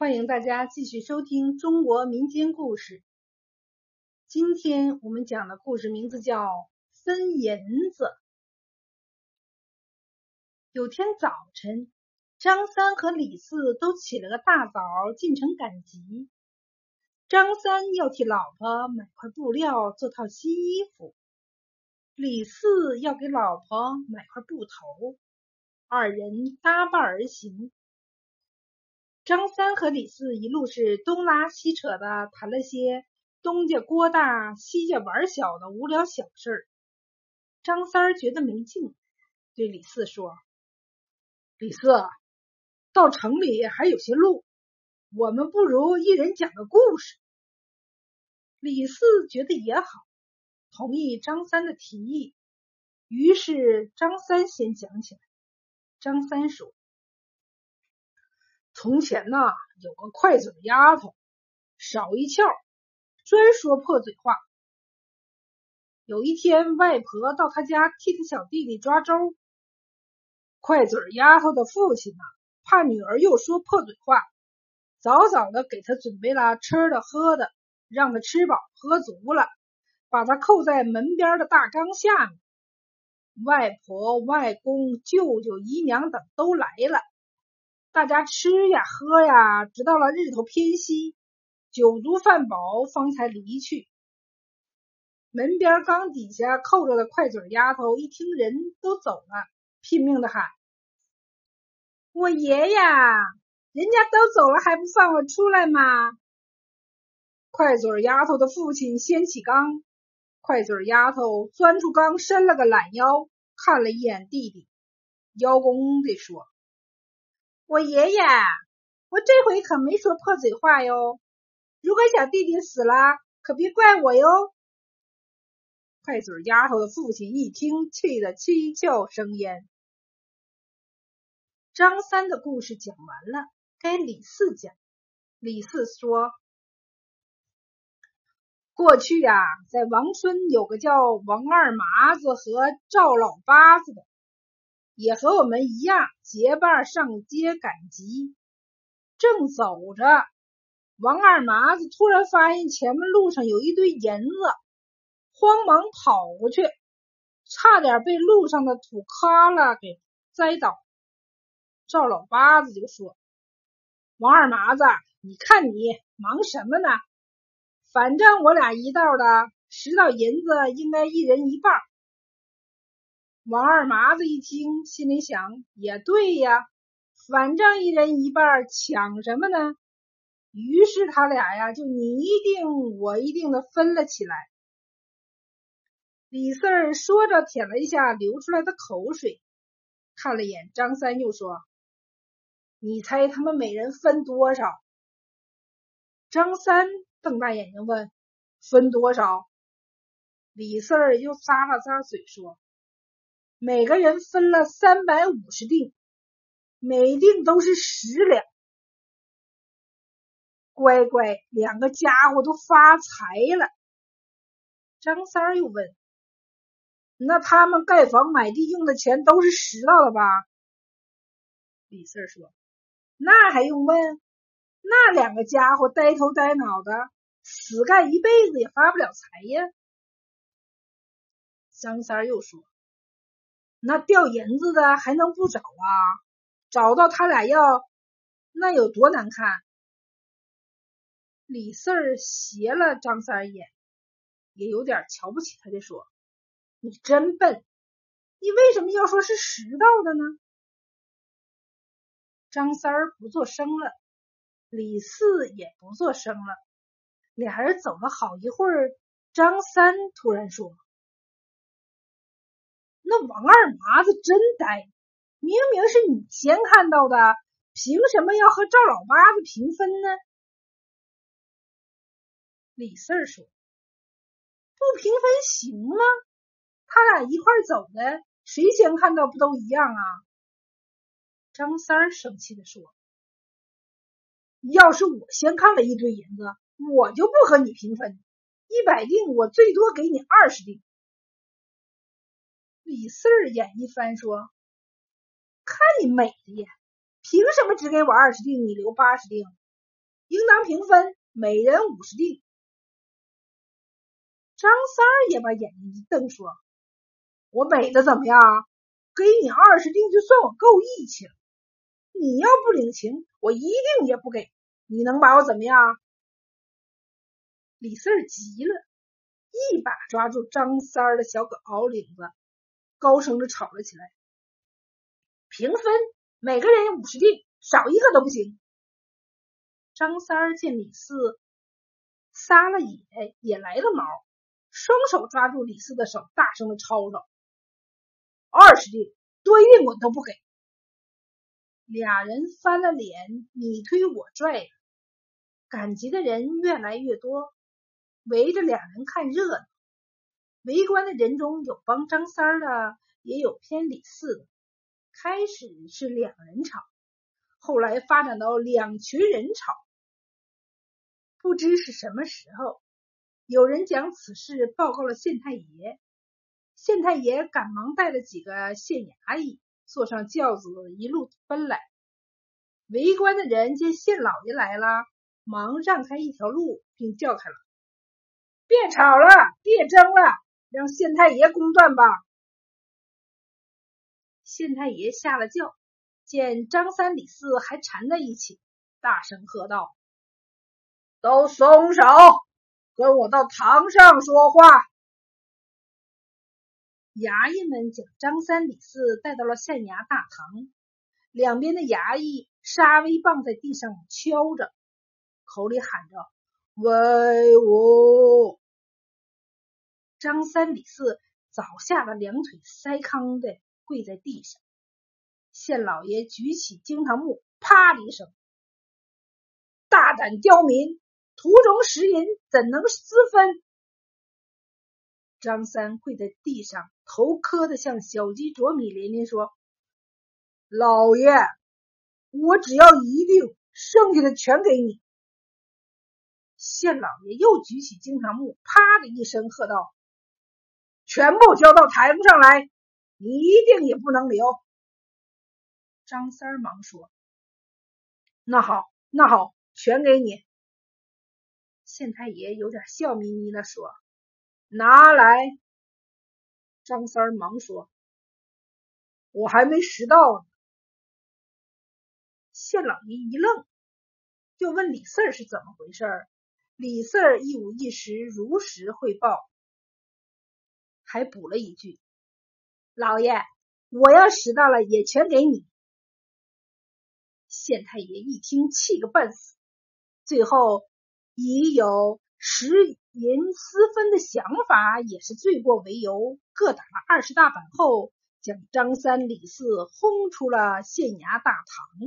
欢迎大家继续收听中国民间故事。今天我们讲的故事名字叫《分银子》。有天早晨，张三和李四都起了个大早，进城赶集。张三要替老婆买块布料做套新衣服，李四要给老婆买块布头，二人搭伴而行。张三和李四一路是东拉西扯的谈了些东家锅大西家碗小的无聊小事儿。张三觉得没劲，对李四说：“李四，到城里还有些路，我们不如一人讲个故事。”李四觉得也好，同意张三的提议。于是张三先讲起来。张三说。从前呐，有个快嘴丫头，少一窍，专说破嘴话。有一天，外婆到他家替他小弟弟抓周。快嘴丫头的父亲呐，怕女儿又说破嘴话，早早的给他准备了吃的喝的，让他吃饱喝足了，把他扣在门边的大缸下面。外婆、外公、舅舅、姨娘等都来了。大家吃呀喝呀，直到了日头偏西，酒足饭饱，方才离去。门边缸底下扣着的快嘴丫头一听人都走了，拼命的喊：“我爷呀，人家都走了，还不放我出来吗？”快嘴丫头的父亲掀起缸，快嘴丫头钻出缸，伸了个懒腰，看了一眼弟弟，邀功的说。我爷爷，我这回可没说破嘴话哟。如果小弟弟死了，可别怪我哟。快嘴丫头的父亲一听，气得七窍生烟。张三的故事讲完了，该李四讲。李四说：“过去呀，在王村有个叫王二麻子和赵老八子的。”也和我们一样结伴上街赶集，正走着，王二麻子突然发现前面路上有一堆银子，慌忙跑过去，差点被路上的土卡了给栽倒。赵老八子就说：“王二麻子，你看你忙什么呢？反正我俩一道的，拾到银子应该一人一半。”王二麻子一听，心里想：也对呀，反正一人一半，抢什么呢？于是他俩呀，就你一定我一定的分了起来。李四儿说着，舔了一下流出来的口水，看了眼张三，又说：“你猜他们每人分多少？”张三瞪大眼睛问：“分多少？”李四儿又咂了咂嘴说。每个人分了三百五十锭，每锭都是十两。乖乖，两个家伙都发财了。张三儿又问：“那他们盖房买地用的钱都是拾到的吧？”李四说：“那还用问？那两个家伙呆头呆脑的，死干一辈子也发不了财呀。”张三儿又说。那掉银子的还能不找啊？找到他俩要，那有多难看？李四斜了张三一眼，也有点瞧不起他，的说：“你真笨，你为什么要说是拾到的呢？”张三不做声了，李四也不做声了。俩人走了好一会儿，张三突然说。那王二麻子真呆，明明是你先看到的，凭什么要和赵老八子平分呢？李四儿说：“不平分行吗？他俩一块走的，谁先看到不都一样啊？”张三生气的说：“要是我先看了一堆银子，我就不和你平分，一百锭我最多给你二十锭。”李四眼一翻，说：“看你美的呀，凭什么只给我二十锭，你留八十锭？应当平分，每人五十锭。张三也把眼睛一瞪，说：“我美的怎么样？给你二十锭就算我够义气了。你要不领情，我一定也不给。你能把我怎么样？”李四急了，一把抓住张三的小狗袄领子，高声的吵了起来：“平分，每个人五十锭，少一个都不行。”张三儿见李四撒了野，也来了毛，双手抓住李四的手，大声的吵吵：“二十锭，多一锭我都不给！”俩人翻了脸，你推我拽的，赶集的人越来越多。围着两人看热闹，围观的人中有帮张三儿的，也有偏李四的。开始是两人吵，后来发展到两群人吵。不知是什么时候，有人将此事报告了县太爷，县太爷赶忙带了几个县衙役，坐上轿子一路奔来。围观的人见县老爷来了，忙让开一条路，并叫开了。别吵了，别争了，让县太爷公断吧。县太爷下了轿，见张三李四还缠在一起，大声喝道：“都松手，跟我到堂上说话。”衙役们将张三李四带到了县衙大堂，两边的衙役沙威棒在地上敲着，口里喊着。威武！张三李四早吓得两腿塞糠的跪在地上。县老爷举起惊堂木，啪的一声，大胆刁民，途中食银怎能私分？张三跪在地上，头磕的像小鸡啄米，连连说：“老爷，我只要一锭，剩下的全给你。”县老爷又举起惊堂木，啪的一声喝道：“全部交到台子上来，一定也不能留。”张三忙说：“那好，那好，全给你。”县太爷有点笑眯眯的说：“拿来。”张三忙说：“我还没拾到呢。”县老爷一愣，就问李四是怎么回事儿。李四一五一十如实汇报，还补了一句：“老爷，我要拾到了，也全给你。”县太爷一听，气个半死，最后以有食银私分的想法也是罪过为由，各打了二十大板后，将张三李四轰出了县衙大堂。